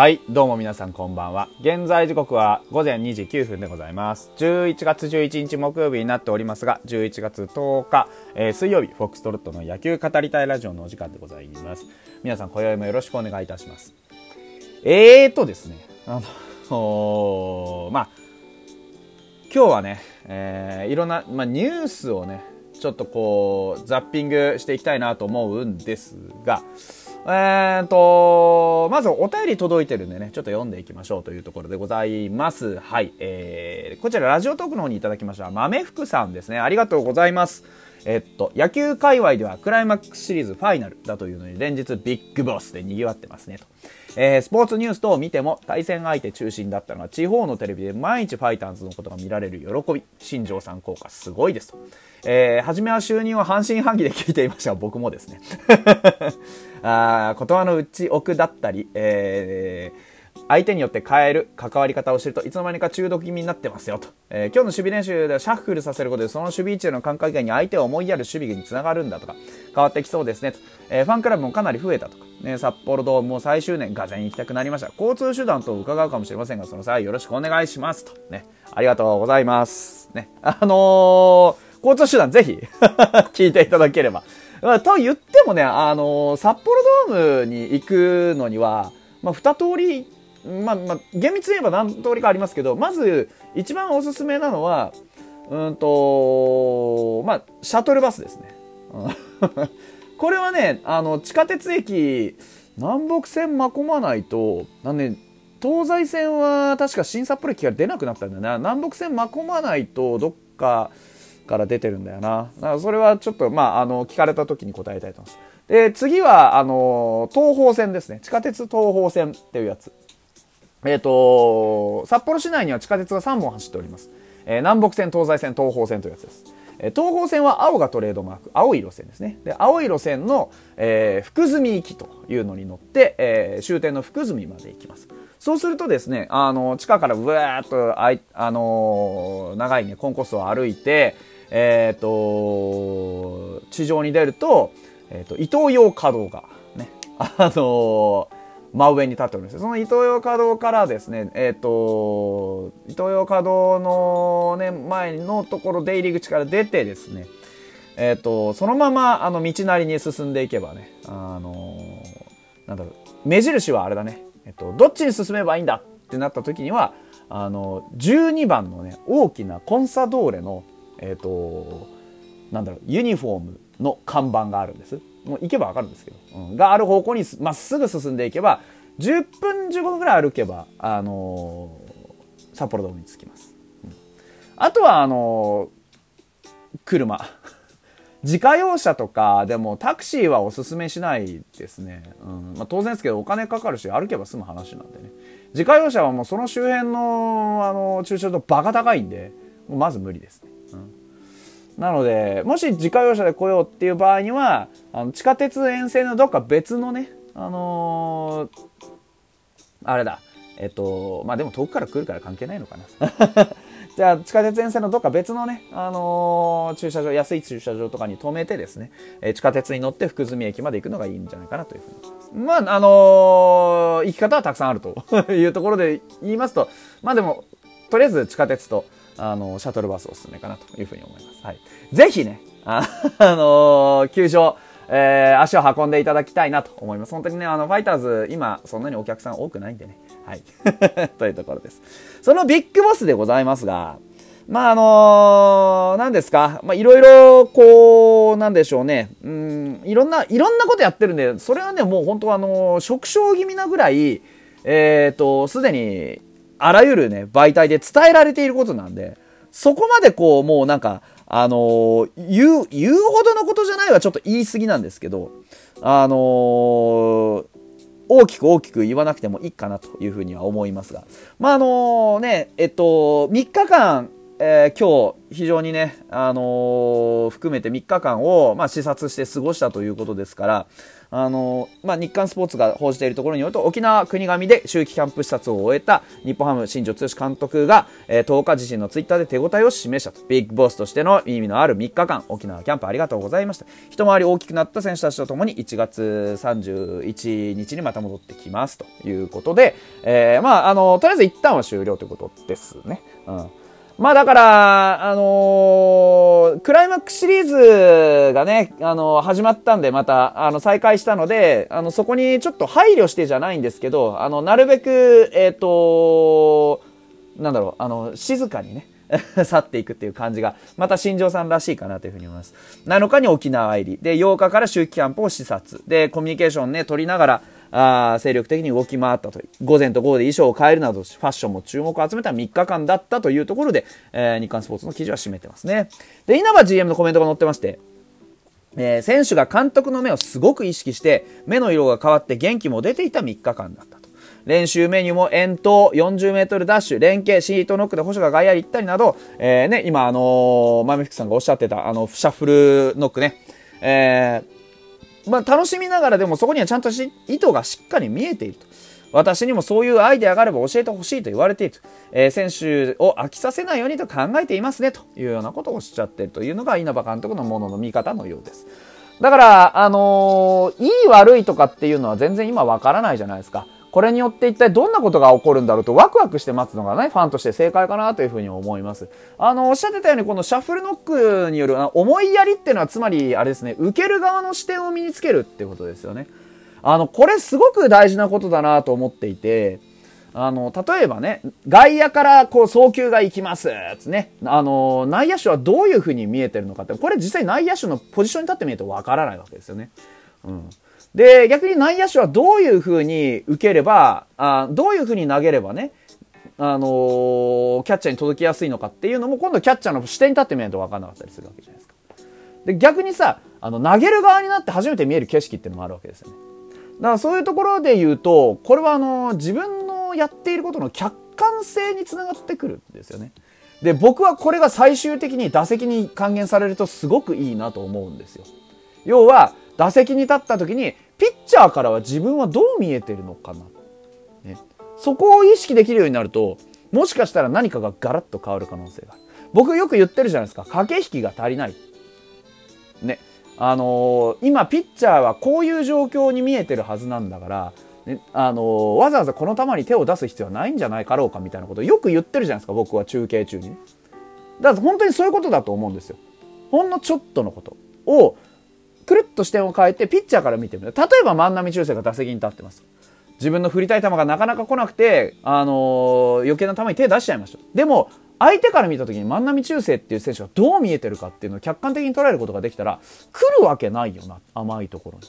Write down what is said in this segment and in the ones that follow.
はい、どうも皆さんこんばんは。現在時刻は午前2時9分でございます。11月11日木曜日になっておりますが、11月10日、えー水曜日、フォックストロットの野球語りたいラジオのお時間でございます。皆さん、今宵もよろしくお願いいたします。えーとですね、あの、お ーまあ、今日はね、えーいろんな、まあ、ニュースをね、ちょっとこう、ザッピングしていきたいなと思うんですが、えーと、まずお便り届いてるんでね、ちょっと読んでいきましょうというところでございます。はい。えー、こちらラジオトークの方にいただきました、豆福さんですね。ありがとうございます。えっと、野球界隈ではクライマックスシリーズファイナルだというのに連日ビッグボスで賑わってますねと。えースポーツニュース等を見ても対戦相手中心だったのは地方のテレビで毎日ファイターズのことが見られる喜び。新庄さん効果すごいですと。えー初めは就任を半信半疑で聞いていましたが僕もですね。ああ言葉の内奥だったり、えー相手によって変える関わり方をしてるといつの間にか中毒気味になってますよと、えー今日の守備練習ではシャッフルさせることでその守備位置での感覚以外に相手を思いやる守備につながるんだとか変わってきそうですねと、えーファンクラブもかなり増えたとか、ね、札幌ドームも最終年がぜん行きたくなりました。交通手段と伺うかもしれませんがその際よろしくお願いしますと。ね。ありがとうございます。ね。あのー交通手段ぜひ 聞いていただければ。まあ、と言ってもね、あの札幌ドームに行くのには、まあ、二通り、まあ、まあ、厳密に言えば何通りかありますけど、まず、一番おすすめなのは、うんと、まあ、シャトルバスですね。これはね、あの、地下鉄駅、南北線まこまないと、なんね、東西線は確か新札幌駅が出なくなったんだよな。南北線まこまないと、どっかから出てるんだよな。だからそれはちょっと、まあ、あの、聞かれた時に答えたいと思います。で、次は、あの、東方線ですね。地下鉄東方線っていうやつ。えっ、と、札幌市内には地下鉄が3本走っております。えー南北線、東西線、東方線というやつです。えー東方線は青がトレードマーク、青い路線ですね。で、青い路線の、えー福住行きというのに乗って、えー終点の福住まで行きます。そうするとですね、あの、地下からブワーっとあい、あのー長いね、コンコースを歩いて、えっ、と、地上に出ると、えっ、と、伊東洋華堂が、ね、あのー真上に立っております。その伊東洋華堂からですね、えっ、と、伊東洋華堂のね、前のところ出入り口から出てですね、えっ、と、そのまま、あの、道なりに進んでいけばね、あのなんだろう、目印はあれだね、えっ、と、どっちに進めばいいんだってなった時には、あの、12番のね、大きなコンサドーレの、えっ、と、なんだろう、ユニフォームの看板があるんです。もう行けばわかるんですけど、うんがある方向にまっすぐ進んでいけば、10分15分ぐらい歩けば、あのー札幌ドームに着きます。うんあとは、あのー車。自家用車とかでもタクシーはおすすめしないですね。うんまあ、当然ですけどお金かかるし歩けば済む話なんでね。自家用車はもうその周辺のあの駐車場バカ高いんで、まず無理ですね。うんなので、もし自家用車で来ようっていう場合には、あの地下鉄沿線のどっか別のね、あのーあれだ、えっと、まあでも遠くから来るから関係ないのかな。じゃあ地下鉄沿線のどっか別のね、あのー駐車場、安い駐車場とかに止めてですね、えー地下鉄に乗って福住駅まで行くのがいいんじゃないかなというふうにます。まあ、あのー行き方はたくさんあるというところで言いますと、まあでも、とりあえず地下鉄と、あの、シャトルバスおすすめかなというふうに思います。はい。ぜひね、あ、のー球場、えー足を運んでいただきたいなと思います。本当にね、あの、ファイターズ、今、そんなにお客さん多くないんでね。はい。というところです。そのビッグボスでございますが、まあ、あのー何ですか、まあ、いろいろ、こう、なんでしょうね、うん、いろんな、いろんなことやってるんで、それはね、もう本当はあのー、縮小気味なぐらい、えっ、と、すでに、あらゆるね、媒体で伝えられていることなんで、そこまでこう、もうなんか、あのー言う、言うほどのことじゃないはちょっと言い過ぎなんですけど、あのー大きく大きく言わなくてもいいかなというふうには思いますが。まあ、あのね、えっと、3日間、えー、今日非常にね、あのー、含めて3日間を、まあ、視察して過ごしたということですから、あのまあ、日刊スポーツが報じているところによると沖縄国頭で秋季キャンプ視察を終えた日本ハム新庄剛志監督が、えー、10日自身のツイッターで手応えを示したと。ビッグボスとしての意味のある3日間沖縄キャンプありがとうございました。一回り大きくなった選手たちとともに1月31日にまた戻ってきますということで、えー、まあ、あのとりあえず一旦は終了ということですね。うん。まあだから、あのー、クライマックスシリーズがね、あのー、始まったんで、また、あの、再開したので、あの、そこにちょっと配慮してじゃないんですけど、あの、なるべく、えっ、ー、となんだろう、あの、静かにね、去っていくっていう感じが、また新庄さんらしいかなというふうに思います。7日に沖縄入り。で、8日から秋季キャンプを視察。で、コミュニケーションね、取りながら、あ精力的に動き回ったと午前と午後で衣装を変えるなどファッションも注目を集めた3日間だったというところで、えー、日刊スポーツの記事は締めてますね。で稲葉 GM のコメントが載ってましてえー、選手が監督の目をすごく意識して目の色が変わって元気も出ていた3日間だったと。練習メニューも遠投 40m ダッシュ連携シートノックで保守が外野に行ったりなど、えーね、今、あのー、豆福さんがおっしゃってたあのシャッフルノックね、えーまあ、楽しみながらでもそこにはちゃんとし意図がしっかり見えていると。私にもそういうアイデアがあれば教えてほしいと言われていると、えー、選手を飽きさせないようにと考えていますねというようなことをおっしゃっているというのが稲葉監督のものの見方のようです。だから、あのー、いい悪いとかっていうのは全然今わからないじゃないですか。これによって一体どんなことが起こるんだろうとワクワクして待つのがね、ファンとして正解かなというふうに思います。あの、おっしゃってたようにこのシャッフルノックによる思いやりっていうのはつまりあれですね、受ける側の視点を身につけるってことですよね。あの、これすごく大事なことだなと思っていて、あの、例えばね、外野からこう送球が行きますつね。あの、内野手はどういうふうに見えてるのかって、これ実際内野手のポジションに立ってみるとわからないわけですよね。うん。で、逆に内野手はどういうふうに受ければ、あどういうふうに投げればね、あのー、キャッチャーに届きやすいのかっていうのも今度キャッチャーの視点に立ってみないと分かんなかったりするわけじゃないですか。で、逆にさ、あの、投げる側になって初めて見える景色っていうのもあるわけですよね。だからそういうところで言うと、これはあの、自分のやっていることの客観性につながってくるんですよね。で、僕はこれが最終的に打席に還元されるとすごくいいなと思うんですよ。要は、打席に立った時に、ピッチャーからは自分はどう見えてるのかな。ね、そこを意識できるようになると、もしかしたら何かがガラッと変わる可能性がある。僕よく言ってるじゃないですか。駆け引きが足りない。ね。あのー、今ピッチャーはこういう状況に見えてるはずなんだから、ね、あのー、わざわざこの球に手を出す必要はないんじゃないかろうかみたいなことをよく言ってるじゃないですか。僕は中継中にね。だから本当にそういうことだと思うんですよ。ほんのちょっとのことをくるっと視点を変えてピッチャーから見てみる。例えば万波中正が打席に立ってます。自分の振りたい球がなかなか来なくて、あのー、余計な球に手出しちゃいました。でも、相手から見た時に万波中正っていう選手がどう見えてるかっていうのを客観的に捉えることができたら、来るわけないよな、甘いところに。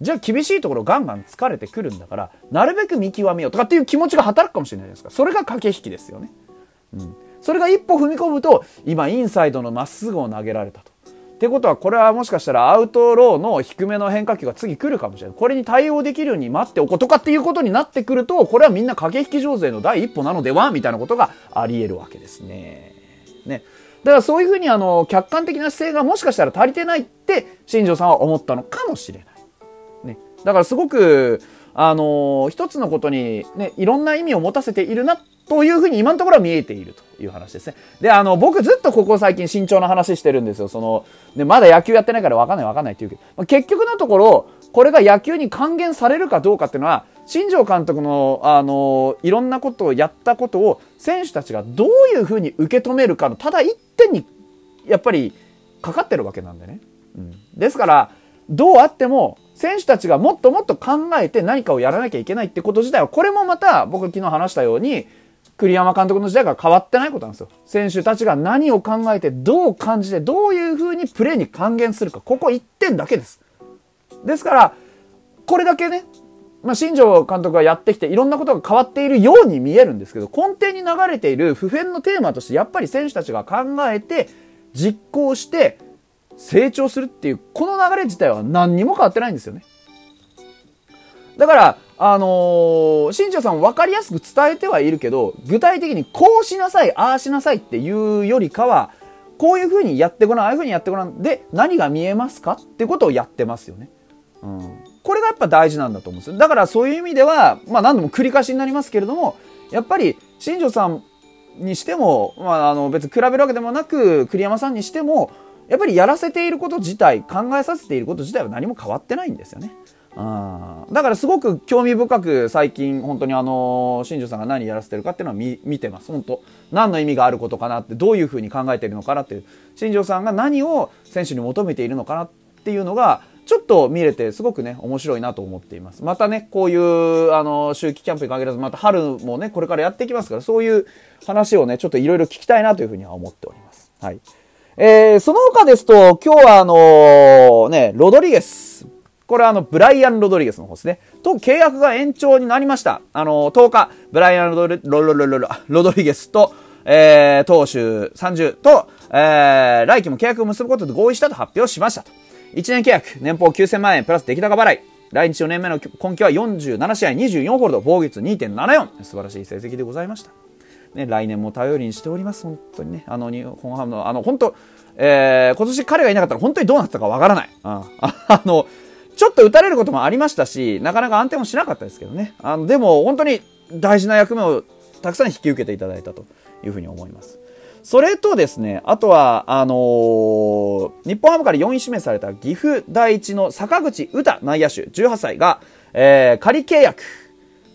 じゃあ厳しいところガンガン疲れてくるんだから、なるべく見極めようとかっていう気持ちが働くかもしれないですか。それが駆け引きですよね。うん。それが一歩踏み込むと、今インサイドのまっすぐを投げられたと。ってことはこれはもしかしたらアウトローの低めの変化球が次来るかもしれない。これに対応できるように待っておこうとかっていうことになってくると、これはみんな駆け引き上手への第一歩なのではみたいなことがあり得るわけですね。ね。だからそういうふうにあの、客観的な姿勢がもしかしたら足りてないって、新庄さんは思ったのかもしれない。ね。だからすごく、あの一つのことにね、いろんな意味を持たせているなというふうに今のところは見えているという話ですね。で、あの、僕ずっとここ最近慎重な話してるんですよ。その、ね、まだ野球やってないから分かんない分かんないって言うけど、まあ、結局のところ、これが野球に還元されるかどうかっていうのは、新庄監督の、あの、いろんなことをやったことを、選手たちがどういうふうに受け止めるかの、ただ一点に、やっぱり、かかってるわけなんでね。うん。ですから、どうあっても、選手たちがもっともっと考えて何かをやらなきゃいけないってこと自体は、これもまた僕昨日話したように、栗山監督の時代が変わってないことなんですよ。選手たちが何を考えて、どう感じて、どういう風にプレーに還元するか、ここ1点だけです。ですから、これだけね、まあ、新庄監督がやってきていろんなことが変わっているように見えるんですけど、根底に流れている普遍のテーマとして、やっぱり選手たちが考えて、実行して、成長するっていう、この流れ自体は何にも変わってないんですよね。だから、あのー、新庄さん分かりやすく伝えてはいるけど、具体的にこうしなさい、ああしなさいっていうよりかは、こういう風にやってごらん、ああいう風にやってごらん。で、何が見えますかってことをやってますよね。うん。これがやっぱ大事なんだと思うんですよ。だからそういう意味では、まあ何度も繰り返しになりますけれども、やっぱり新庄さんにしても、まああの別に比べるわけでもなく、栗山さんにしても、やっぱりやらせていること自体、考えさせていること自体は何も変わってないんですよね。あだからすごく興味深く最近本当にあの新庄さんが何やらせてるかっていうのは見見てます。本当何の意味があることかなってどういうふうに考えてるのかなっていう新庄さんが何を選手に求めているのかなっていうのがちょっと見れてすごくね面白いなと思っています。またねこういうあの秋季キャンプに限らずまた春もねこれからやっていきますからそういう話をねちょっといろいろ聞きたいなというふうには思っております。はい。えー、その他ですと今日はあのー、ねロドリゲスこれはあの、ブライアン・ロドリゲスの方ですね。と、契約が延長になりました。あの、10日、ブライアン・ロドリロロロロロドリゲスと、えー、投手30と、えー、来季も契約を結ぶことで合意したと発表しましたと。1年契約、年俸9000万円プラス出来高払い。来日4年目の今季は47試合24ホールド、防御率2.74。素晴らしい成績でございました。ね、来年も頼りにしております。本当にね。あの、日本ハムの、あの、本当、えー、今年彼がいなかったら本当にどうなったかわからない。ああ の、ちょっと打たれることもありましたし、なかなか安定もしなかったですけどね。あの、でも本当に大事な役目をたくさん引き受けていただいたというふうに思います。それとですね、あとは、あのー、日本ハムから4位指名された岐阜第一の坂口詩内野手18歳が、えー、仮契約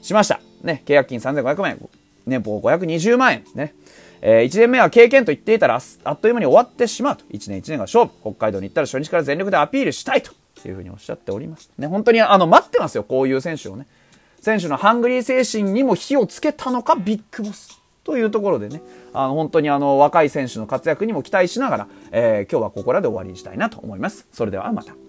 しました。ね、契約金3500万円、年俸520万円。ね。えー、1年目は経験と言っていたらあっという間に終わってしまうと。1年1年が勝負。北海道に行ったら初日から全力でアピールしたいと。っていうふうにおっしゃっております。ね、本当にあの、待ってますよ、こういう選手をね。選手のハングリー精神にも火をつけたのか、ビッグボス。というところでね、あの、本当にあの、若い選手の活躍にも期待しながら、えー、今日はここらで終わりにしたいなと思います。それではまた。